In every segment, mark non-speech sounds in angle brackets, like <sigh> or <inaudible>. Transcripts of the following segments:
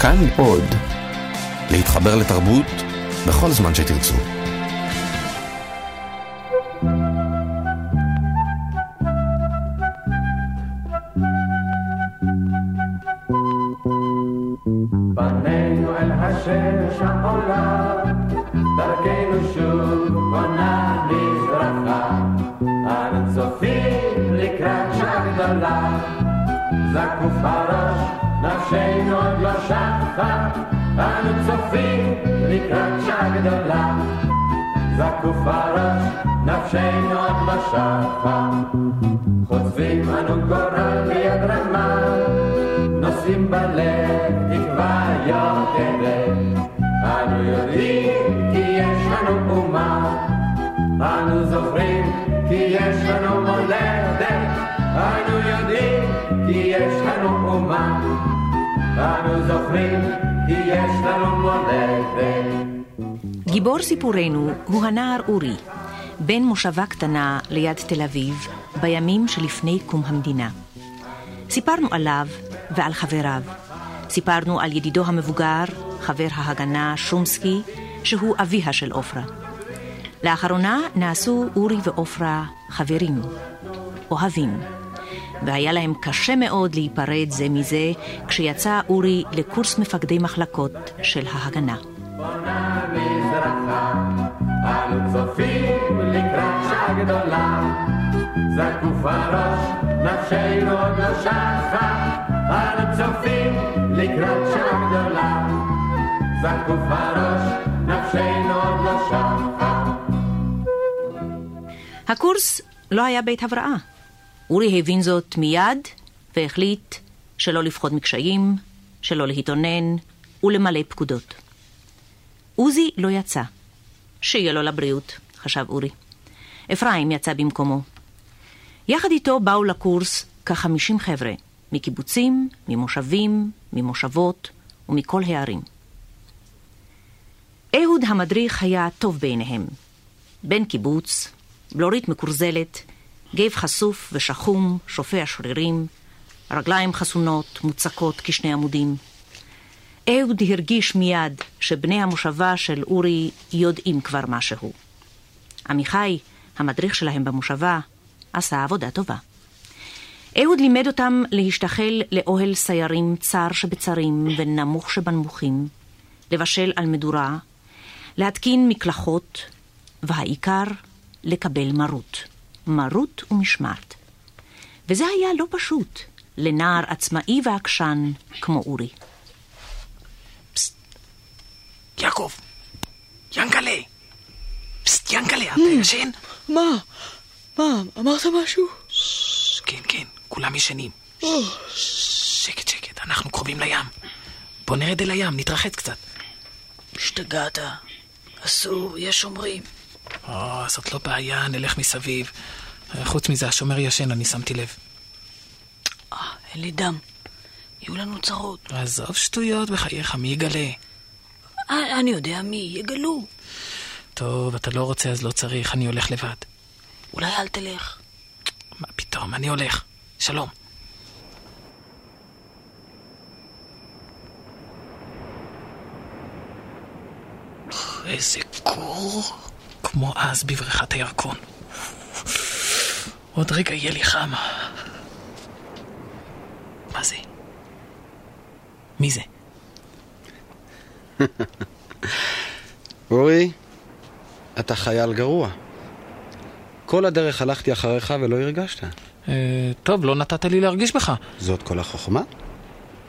כאן עוד. להתחבר לתרבות בכל זמן שתרצו. פנינו אל השמש העולה, אנו צופים לקראת שעה גדולה, זקוף הראש, נפשנו עוד לא שחה. חוטפים אנו גורל ביד רמה, נושאים בלב תקווה יוקדת. אנו יודעים כי יש לנו אומה, אנו זוכרים כי יש לנו מולדת. אנו יודעים כי יש לנו אומה, אנו זוכרים יש לנו מולדת. גיבור סיפורנו הוא הנער אורי, בן מושבה קטנה ליד תל אביב, בימים שלפני קום המדינה. סיפרנו עליו ועל חבריו. סיפרנו על ידידו המבוגר, חבר ההגנה שומסקי, שהוא אביה של עופרה. לאחרונה נעשו אורי ועופרה חברים, אוהבים, והיה להם קשה מאוד להיפרד זה מזה כשיצא אורי לקורס מפקדי מחלקות של ההגנה. הקורס לא היה בית הבראה. אורי הבין זאת מיד והחליט שלא לפחוד מקשיים, שלא להתאונן ולמלא פקודות. עוזי לא יצא. שיהיה לו לבריאות, חשב אורי. אפרים יצא במקומו. יחד איתו באו לקורס כחמישים חבר'ה, מקיבוצים, ממושבים, ממושבות ומכל הערים. אהוד המדריך היה טוב בעיניהם. בן קיבוץ, בלורית מקורזלת, גב חשוף ושחום, שופע שרירים, רגליים חסונות, מוצקות כשני עמודים. אהוד הרגיש מיד שבני המושבה של אורי יודעים כבר משהו. עמיחי, המדריך שלהם במושבה, עשה עבודה טובה. אהוד לימד אותם להשתחל לאוהל סיירים צר שבצרים ונמוך שבנמוכים, לבשל על מדורה, להתקין מקלחות, והעיקר, לקבל מרות. מרות ומשמעת. וזה היה לא פשוט לנער עצמאי ועקשן כמו אורי. יעקב! ינקלה! פסט, ינקלה, אתה ישן? מה? מה? אמרת משהו? כן, כן, כולם ישנים. שקט, שקט, אנחנו קרובים לים. בוא נרד אל הים, נתרחץ קצת. השתגעת. אסור, יש שומרים. או, זאת לא בעיה, נלך מסביב. חוץ מזה, השומר ישן, אני שמתי לב. אה, אין לי דם. יהיו לנו צרות. עזוב שטויות בחייך, מי יגלה? אה, אני יודע מי, יגלו. טוב, אתה לא רוצה אז לא צריך, אני הולך לבד. אולי אל תלך. מה פתאום, אני הולך. שלום. איזה קור. כמו אז בבריכת הירקון. עוד רגע יהיה לי חם. מה זה? מי זה? <laughs> אורי, אתה חייל גרוע. כל הדרך הלכתי אחריך ולא הרגשת. אה, טוב, לא נתת לי להרגיש בך. זאת כל החוכמה.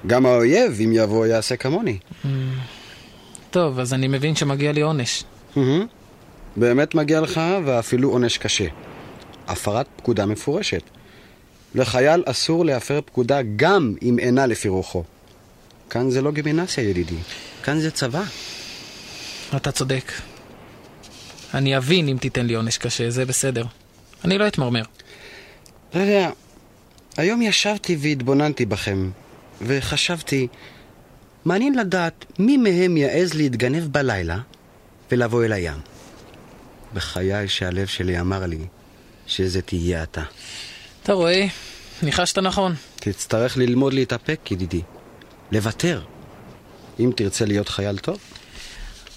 גם האויב, אם יבוא, יעשה כמוני. טוב, אז אני מבין שמגיע לי עונש. מהמם. באמת מגיע לך, ואפילו עונש קשה. הפרת פקודה מפורשת. לחייל אסור להפר פקודה גם אם אינה לפי רוחו. כאן זה לא גימנסיה, ידידי. כאן זה צבא. אתה צודק. אני אבין אם תיתן לי עונש קשה, זה בסדר. אני לא אתמרמר. אתה יודע, היום ישבתי והתבוננתי בכם, וחשבתי, מעניין לדעת מי מהם יעז להתגנב בלילה ולבוא אל הים. בחיי שהלב שלי אמר לי שזה תהיה אתה. אתה רואה, ניחשת נכון. תצטרך ללמוד להתאפק, ידידי. לוותר. אם תרצה להיות חייל טוב,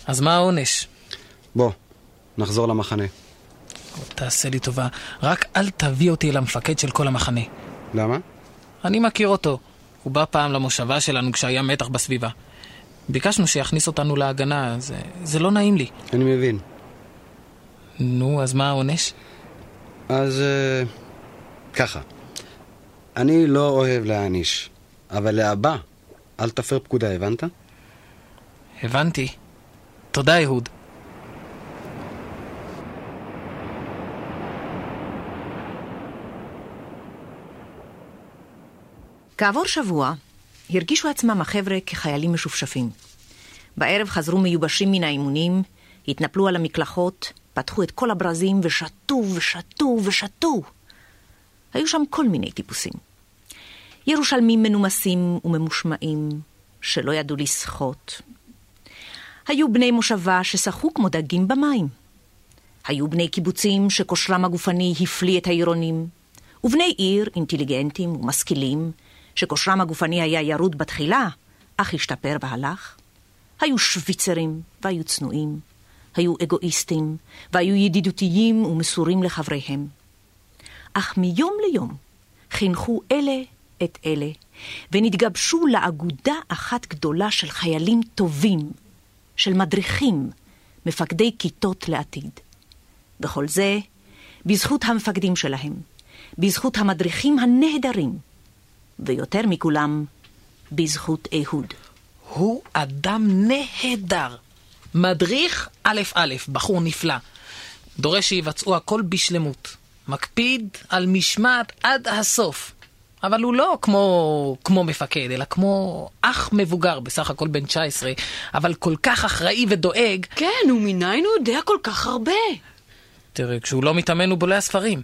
אז מה העונש? בוא, נחזור למחנה. תעשה לי טובה, רק אל תביא אותי אל המפקד של כל המחנה. למה? אני מכיר אותו. הוא בא פעם למושבה שלנו כשהיה מתח בסביבה. ביקשנו שיכניס אותנו להגנה, זה, זה לא נעים לי. אני מבין. נו, אז מה העונש? אז אה, ככה, אני לא אוהב להעניש, אבל להבא, אל תפר פקודה, הבנת? הבנתי. תודה, אהוד. כעבור שבוע הרגישו עצמם החבר'ה כחיילים משופשפים. בערב חזרו מיובשים מן האימונים, התנפלו על המקלחות, פתחו את כל הברזים ושתו ושתו ושתו. היו שם כל מיני טיפוסים. ירושלמים מנומסים וממושמעים, שלא ידעו לשחות. היו בני מושבה ששחו כמו דגים במים. היו בני קיבוצים שכושרם הגופני הפליא את העירונים, ובני עיר, אינטליגנטים ומשכילים, שכושרם הגופני היה ירוד בתחילה, אך השתפר והלך. היו שוויצרים והיו צנועים, היו אגואיסטים והיו ידידותיים ומסורים לחבריהם. אך מיום ליום חינכו אלה את אלה, ונתגבשו לאגודה אחת גדולה של חיילים טובים, של מדריכים, מפקדי כיתות לעתיד. וכל זה בזכות המפקדים שלהם, בזכות המדריכים הנהדרים, ויותר מכולם, בזכות אהוד. הוא אדם נהדר. מדריך א' א', בחור נפלא. דורש שיבצעו הכל בשלמות. מקפיד על משמעת עד הסוף. אבל הוא לא כמו, כמו מפקד, אלא כמו אח מבוגר, בסך הכל בן 19, אבל כל כך אחראי ודואג. כן, ומניין הוא יודע כל כך הרבה. תראה, כשהוא לא מתאמן הוא בולע ספרים.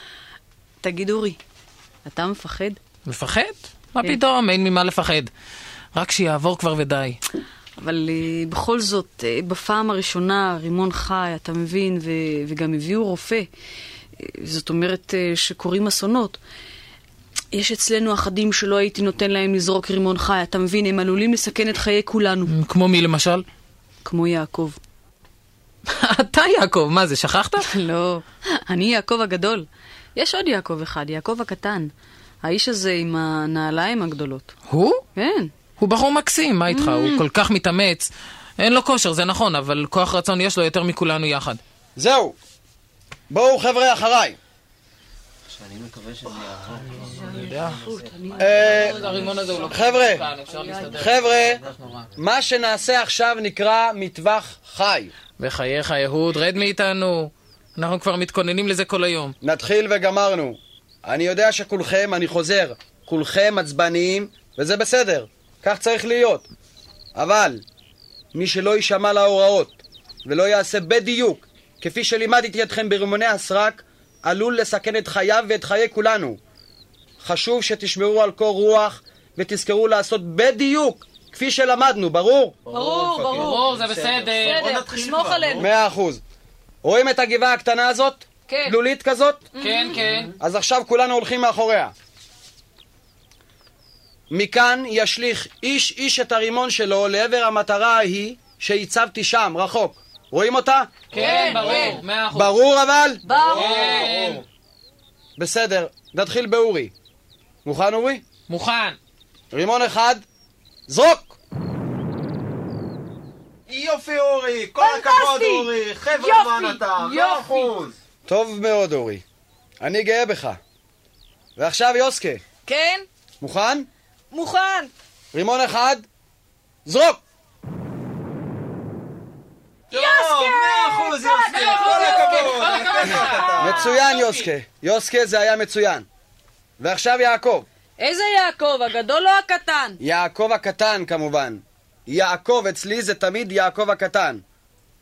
<laughs> תגיד, אורי, אתה מפחד? מפחד? מה כן. פתאום, אין ממה לפחד. רק שיעבור כבר ודי. אבל uh, בכל זאת, uh, בפעם הראשונה רימון חי, אתה מבין, ו- וגם הביאו רופא. Uh, זאת אומרת שקורים אסונות. יש אצלנו אחדים שלא הייתי נותן להם לזרוק רימון חי, אתה מבין, הם עלולים לסכן את חיי כולנו. כמו מי למשל? כמו יעקב. <laughs> אתה יעקב, מה זה, שכחת? <laughs> לא, אני יעקב הגדול. יש עוד יעקב אחד, יעקב הקטן. האיש הזה עם הנעליים הגדולות. הוא? כן. הוא בחור מקסים, מה איתך? הוא כל כך מתאמץ. אין לו כושר, זה נכון, אבל כוח רצון יש לו יותר מכולנו יחד. זהו, בואו חבר'ה אחריי. אה, לא חבר'ה, להסתדר. חבר'ה, מה שנעשה עכשיו נקרא מטווח חי. בחייך, אהוד, רד מאיתנו. אנחנו כבר מתכוננים לזה כל היום. נתחיל וגמרנו. אני יודע שכולכם, אני חוזר, כולכם עצבניים, וזה בסדר, כך צריך להיות. אבל מי שלא יישמע להוראות ולא יעשה בדיוק כפי שלימדתי אתכם ברימוני הסרק, עלול לסכן את חייו ואת חיי כולנו. חשוב שתשמרו על קור רוח ותזכרו לעשות בדיוק כפי שלמדנו, ברור? ברור, ברור. ברור, זה בסדר. בסדר, תסמוך עלינו. מאה אחוז. רואים את הגבעה הקטנה הזאת? כן. תלולית כזאת? כן, כן. אז עכשיו כולנו הולכים מאחוריה. מכאן ישליך איש איש את הרימון שלו לעבר המטרה ההיא שהצבתי שם, רחוק. רואים אותה? כן, ברור, מאה אחוז. ברור אבל? ברור. כן. בסדר, נתחיל באורי. מוכן אורי? מוכן. רימון אחד, זרוק! יופי אורי, כל הכבוד אורי, חבר'ה מה נתן, מאה אחוז. טוב מאוד אורי. אני גאה בך. ועכשיו יוסקה, כן? מוכן? מוכן. רימון אחד, זרוק! מצוין יוסקה. יוסקה זה היה מצוין. ועכשיו יעקב. איזה יעקב, הגדול או הקטן? יעקב הקטן כמובן. יעקב אצלי זה תמיד יעקב הקטן.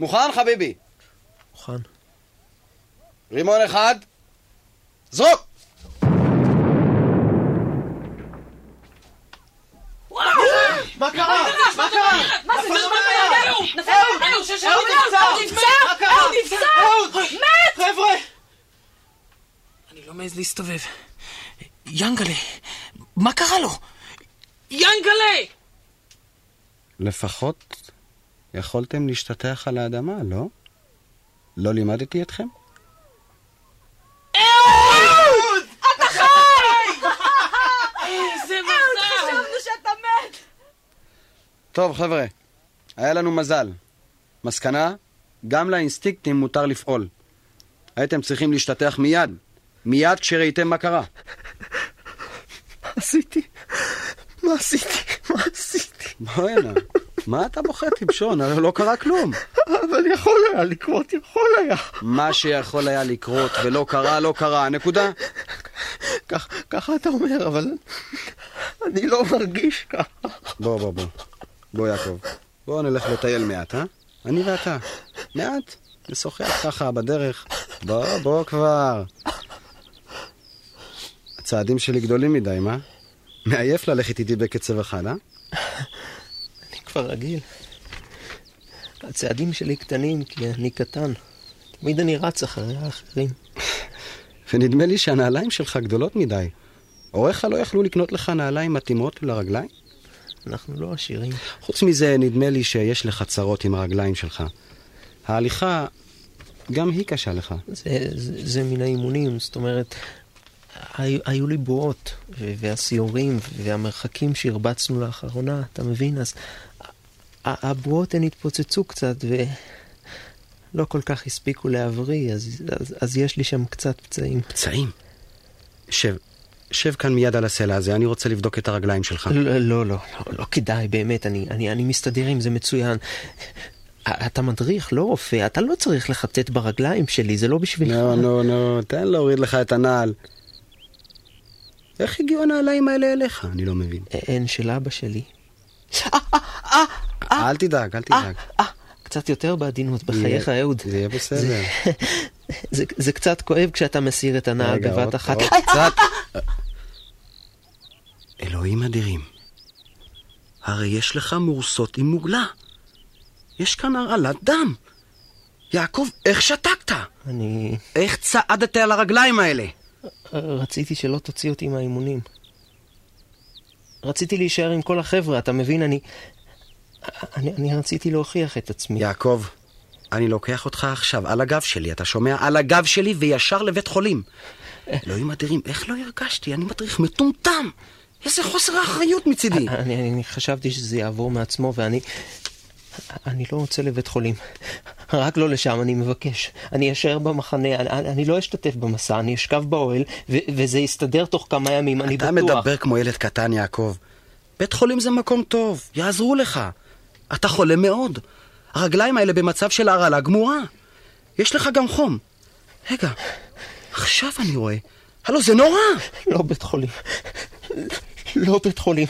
מוכן חביבי? מוכן. רימון אחד, זרוק! מה קרה? מה קרה? מה זה, נפל נפל מהיד. מהיד. אהוד נפצע! מה קרה? אהוד! חבר'ה! אני לא מעז להסתובב. ינגלה, מה קרה לו? ינגלה! לפחות יכולתם להשתטח על האדמה, לא? לא לימדתי אתכם? איזה מזל! שאתה מת! טוב, חבר'ה, היה לנו מזל. מסקנה, גם לאינסטינקטים מותר לפעול. הייתם צריכים להשתטח מיד, מיד כשראיתם מה קרה. מה עשיתי? מה עשיתי? מה עשיתי? בוא הנה, מה אתה בוכה טיפשון? הרי לא קרה כלום. אבל יכול היה לקרות, יכול היה. מה שיכול היה לקרות ולא קרה, לא קרה, נקודה. ככה אתה אומר, אבל אני לא מרגיש ככה. בוא, בוא, בוא. בוא, יעקב. בוא נלך לטייל מעט, אה? אני ואתה. מעט. נשוחח ככה בדרך. בוא, בוא כבר. הצעדים שלי גדולים מדי, מה? מעייף ללכת איתי בקצב אחד, אה? אני כבר רגיל. הצעדים שלי קטנים כי אני קטן. תמיד אני רץ אחרי האחרים. ונדמה לי שהנעליים שלך גדולות מדי. הוריך לא יכלו לקנות לך נעליים מתאימות לרגליים? אנחנו לא עשירים. חוץ מזה, נדמה לי שיש לך צרות עם הרגליים שלך. ההליכה, גם היא קשה לך. זה, זה, זה מן האימונים, זאת אומרת, היו, היו לי בועות, והסיורים והמרחקים שהרבצנו לאחרונה, אתה מבין? אז הבועות הן התפוצצו קצת ולא כל כך הספיקו להבריא, אז, אז, אז יש לי שם קצת פצעים. פצעים? שב, שב כאן מיד על הסלע הזה, אני רוצה לבדוק את הרגליים שלך. לא, לא, לא, לא, לא כדאי, באמת, אני, אני, אני מסתדר עם זה מצוין. אתה מדריך, לא רופא, אתה לא צריך לחטט ברגליים שלי, זה לא בשבילך. נו, נו, נו, תן להוריד לך את הנעל. איך הגיעו הנעליים האלה אליך? אני לא מבין. הן של אבא שלי. אל תדאג, אל תדאג. אה, קצת יותר בעדינות, בחייך, אהוד. זה יהיה בסדר. <laughs> זה, קצת כואב כשאתה מסיר את הנעל בבת אחת. אלוהים אדירים. הרי יש לך מורסות עם מוגלה. יש כאן הרעלת דם. יעקב, איך שתקת? אני איך צעדת על הרגליים האלה? רציתי שלא תוציא אותי מהאימונים. רציתי להישאר עם כל החבר'ה, אתה מבין? אני... אני, אני רציתי להוכיח את עצמי. יעקב, אני לוקח אותך עכשיו על הגב שלי, אתה שומע? על הגב שלי וישר לבית חולים. אלוהים אדירים, איך לא הרגשתי? אני מדריך מטומטם. איזה חוסר אחריות מצידי. אני, אני, אני חשבתי שזה יעבור מעצמו, ואני... אני לא רוצה לבית חולים. רק לא לשם, אני מבקש. אני אשאר במחנה, אני, אני לא אשתתף במסע, אני אשכב באוהל, ו, וזה יסתדר תוך כמה ימים, אני אתה בטוח. מדבר כמו ילד קטן, יעקב. בית חולים זה מקום טוב, יעזרו לך. אתה חולה מאוד. הרגליים האלה במצב של הרעלה גמורה. יש לך גם חום. רגע, עכשיו אני רואה. הלו, זה נורא! לא בית חולים. לא בית חולים.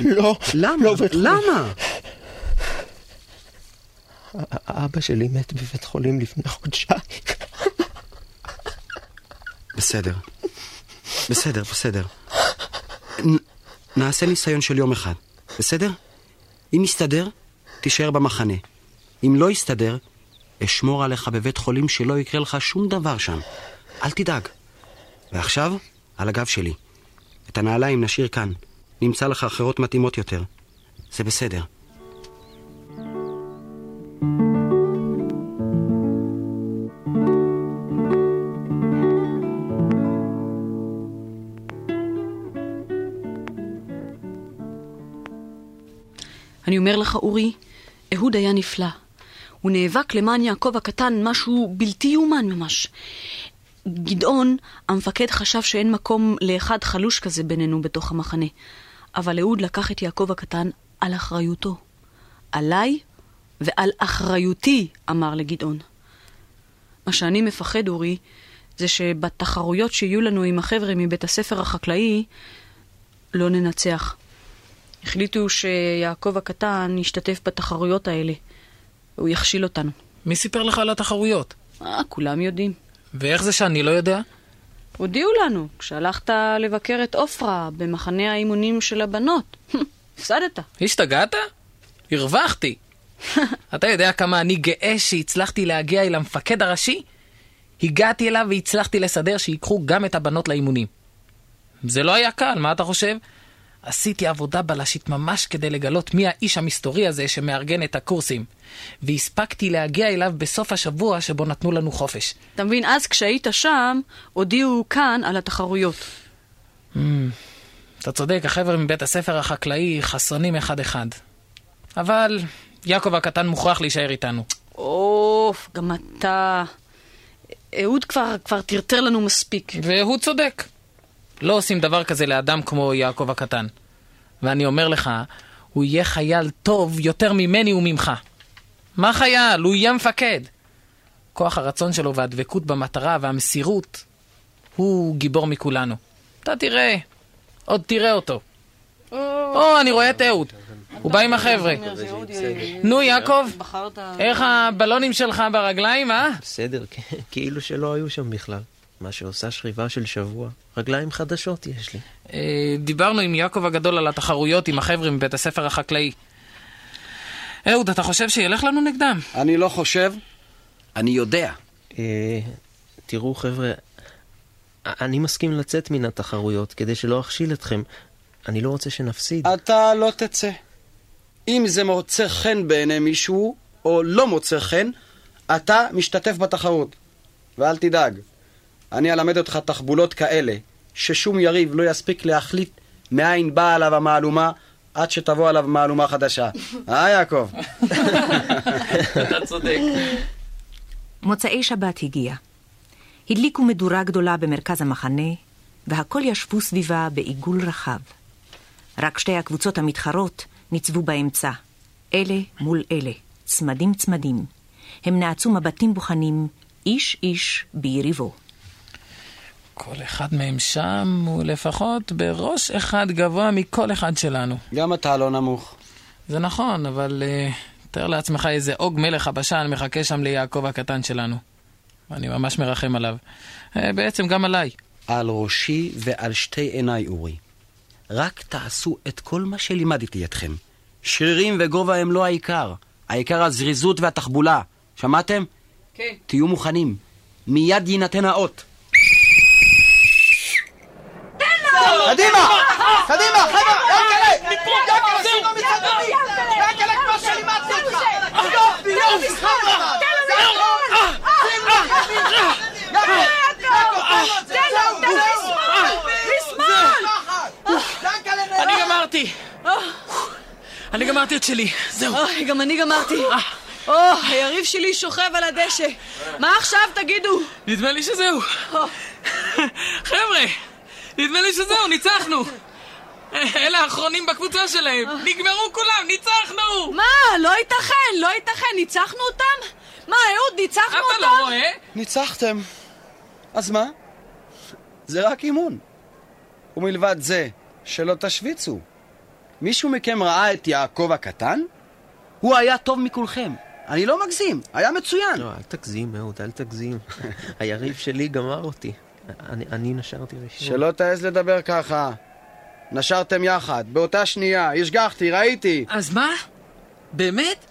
לא, למה? לא בית חולים. למה? אבא שלי מת בבית חולים לפני חודשיים. בסדר. בסדר, בסדר. נ- נעשה ניסיון של יום אחד, בסדר? אם יסתדר, תישאר במחנה. אם לא יסתדר, אשמור עליך בבית חולים שלא יקרה לך שום דבר שם. אל תדאג. ועכשיו, על הגב שלי. את הנעליים נשאיר כאן. נמצא לך אחרות מתאימות יותר. זה בסדר. אני אומר לך, אורי, אהוד היה נפלא. הוא נאבק למען יעקב הקטן, משהו בלתי יאומן ממש. גדעון, המפקד חשב שאין מקום לאחד חלוש כזה בינינו בתוך המחנה. אבל אהוד לקח את יעקב הקטן על אחריותו. עליי ועל אחריותי, אמר לגדעון. מה שאני מפחד, אורי, זה שבתחרויות שיהיו לנו עם החבר'ה מבית הספר החקלאי, לא ננצח. החליטו שיעקב הקטן ישתתף בתחרויות האלה. הוא יכשיל אותנו. מי סיפר לך על התחרויות? אה, כולם יודעים. ואיך זה שאני לא יודע? הודיעו לנו כשהלכת לבקר את עופרה במחנה האימונים של הבנות. <laughs> הפסדת. השתגעת? הרווחתי. <laughs> אתה יודע כמה אני גאה שהצלחתי להגיע אל המפקד הראשי? הגעתי אליו והצלחתי לסדר שיקחו גם את הבנות לאימונים. זה לא היה קל, מה אתה חושב? עשיתי עבודה בלשית ממש כדי לגלות מי האיש המסתורי הזה שמארגן את הקורסים. והספקתי להגיע אליו בסוף השבוע שבו נתנו לנו חופש. אתה מבין, אז כשהיית שם, הודיעו כאן על התחרויות. אתה צודק, החבר'ה מבית הספר החקלאי חסונים אחד-אחד. אבל יעקב הקטן מוכרח להישאר איתנו. אוף, גם אתה... אהוד כבר, כבר טרטר לנו מספיק. והוא צודק. לא עושים דבר כזה לאדם כמו יעקב הקטן. ואני אומר לך, הוא יהיה חייל טוב יותר ממני וממך. מה חייל? הוא יהיה מפקד. כוח הרצון שלו והדבקות במטרה והמסירות, הוא גיבור מכולנו. אתה תראה, עוד תראה אותו. או, אני רואה את אהוד. הוא בא עם החבר'ה. נו, יעקב, איך הבלונים שלך ברגליים, אה? בסדר, כאילו שלא היו שם בכלל. מה שעושה שכיבה של שבוע. רגליים חדשות יש לי. אה, דיברנו עם יעקב הגדול על התחרויות עם החבר'ה מבית הספר החקלאי. אהוד, אתה חושב שילך לנו נגדם? אני לא חושב, אני יודע. אה, תראו, חבר'ה, אני מסכים לצאת מן התחרויות כדי שלא אכשיל אתכם. אני לא רוצה שנפסיד. אתה לא תצא. אם זה מוצא חן בעיני מישהו, או לא מוצא חן, אתה משתתף בתחרות. ואל תדאג, אני אלמד אותך תחבולות כאלה, ששום יריב לא יספיק להחליט מאין באה עליו המהלומה, עד שתבוא עליו מהלומה חדשה. <laughs> אה, יעקב? אתה צודק. מוצאי שבת הגיע. הדליקו מדורה גדולה במרכז המחנה, והכל ישבו סביבה בעיגול רחב. רק שתי הקבוצות המתחרות ניצבו באמצע, אלה מול אלה, צמדים צמדים. הם נעצו מבטים בוחנים, איש איש ביריבו. כל אחד מהם שם הוא לפחות בראש אחד גבוה מכל אחד שלנו. גם אתה לא נמוך. זה נכון, אבל uh, תאר לעצמך איזה עוג מלך הבשן מחכה שם ליעקב הקטן שלנו. אני ממש מרחם עליו. Uh, בעצם גם עליי. על ראשי ועל שתי עיניי, אורי. רק תעשו את כל מה שלימדתי אתכם. שרירים וגובה הם לא העיקר. העיקר הזריזות והתחבולה. שמעתם? כן. תהיו מוכנים. מיד יינתן האות. קדימה! קדימה, חבר'ה! ינקלה! ינקלה, שים לו מצד ימין! ינקלה, כמו שלימדתי אותך! יופי, יופי, חבר'ה! זה! זהו, זהו! ינקלה, אני גמרתי! אני גמרתי את שלי, זהו. אוי, גם אני גמרתי. או, היריב שלי שוכב על הדשא. מה עכשיו, תגידו? נדמה לי שזהו. חבר'ה, נדמה לי שזהו, ניצחנו. אלה האחרונים בקבוצה שלהם. נגמרו כולם, ניצחנו! מה? לא ייתכן, לא ייתכן. ניצחנו אותם? מה, אהוד, ניצחנו אתה אותם? לא רואה? ניצחתם. אז מה? זה רק אימון. ומלבד זה, שלא תשוויצו. מישהו מכם ראה את יעקב הקטן? הוא היה טוב מכולכם. אני לא מגזים, היה מצוין. לא, אל תגזים, אהוד, אל תגזים. <laughs> היריב שלי גמר אותי. אני, אני נשרתי ראשון. שלא תעז לדבר ככה. נשרתם יחד, באותה שנייה, השגחתי, ראיתי. אז מה? באמת?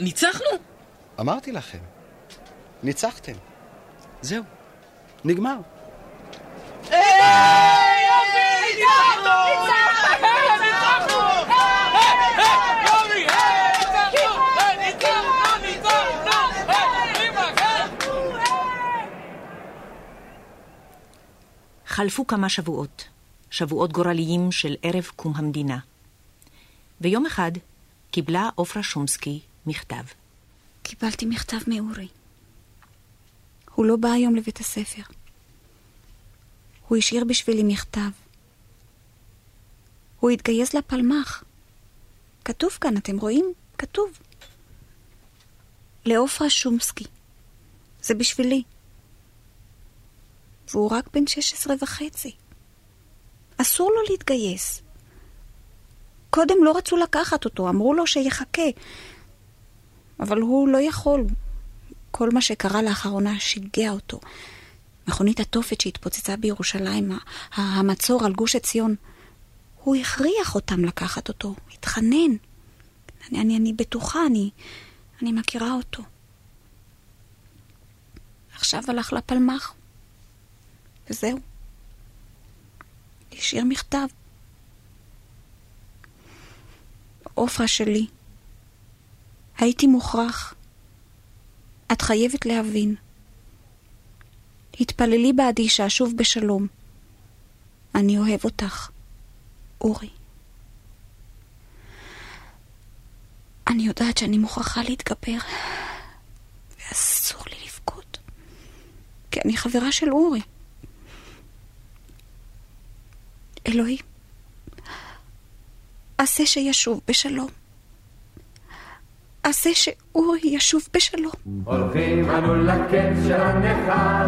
ניצחנו? אמרתי לכם, ניצחתם. זהו, נגמר. חלפו כמה שבועות, שבועות גורליים של ערב קום המדינה. ויום אחד קיבלה עופרה שומסקי מכתב. קיבלתי מכתב מאורי. הוא לא בא היום לבית הספר. הוא השאיר בשבילי מכתב. הוא התגייס לפלמ"ח. כתוב כאן, אתם רואים? כתוב. לעופרה שומסקי. זה בשבילי. והוא רק בן 16 וחצי. אסור לו להתגייס. קודם לא רצו לקחת אותו, אמרו לו שיחכה. אבל הוא לא יכול. כל מה שקרה לאחרונה שיגע אותו. מכונית התופת שהתפוצצה בירושלים, המצור על גוש עציון, הוא הכריח אותם לקחת אותו, התחנן. אני, אני, אני בטוחה, אני, אני מכירה אותו. עכשיו הלך לפלמ"ח, וזהו. השאיר מכתב. עופרה שלי. הייתי מוכרח. את חייבת להבין. התפללי בעדי שאשוב בשלום. אני אוהב אותך, אורי. אני יודעת שאני מוכרחה להתגבר, ואסור לי לבכות, כי אני חברה של אורי. אלוהים, עשה שישוב בשלום. עשה שאורי ישוב בשלום. הולכים אנו לקץ של הנכר,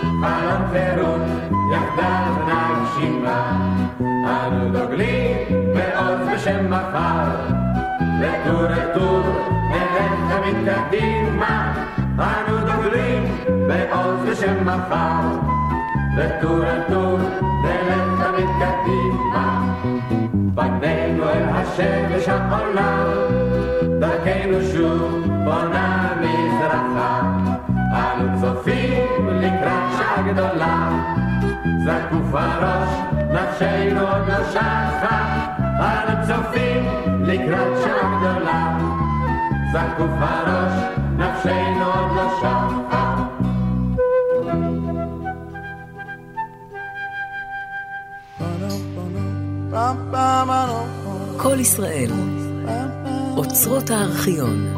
חלום חירות יחדיו נגשימה. אנו דוגלים בעוז בשם מחר, לטור אל טור נלך תמיד קדימה. אנו דוגלים בעוז בשם מחר, לטור אל השמש העולה, דרכנו שוב בונה מזרחה. אנו צופים לקראת שעה גדולה, זקוף הראש, נפשנו עוד לא שחה. אנו צופים לקראת שעה גדולה, זקוף הראש, נפשנו עוד לא שחה. כל ישראל, אוצרות הארכיון.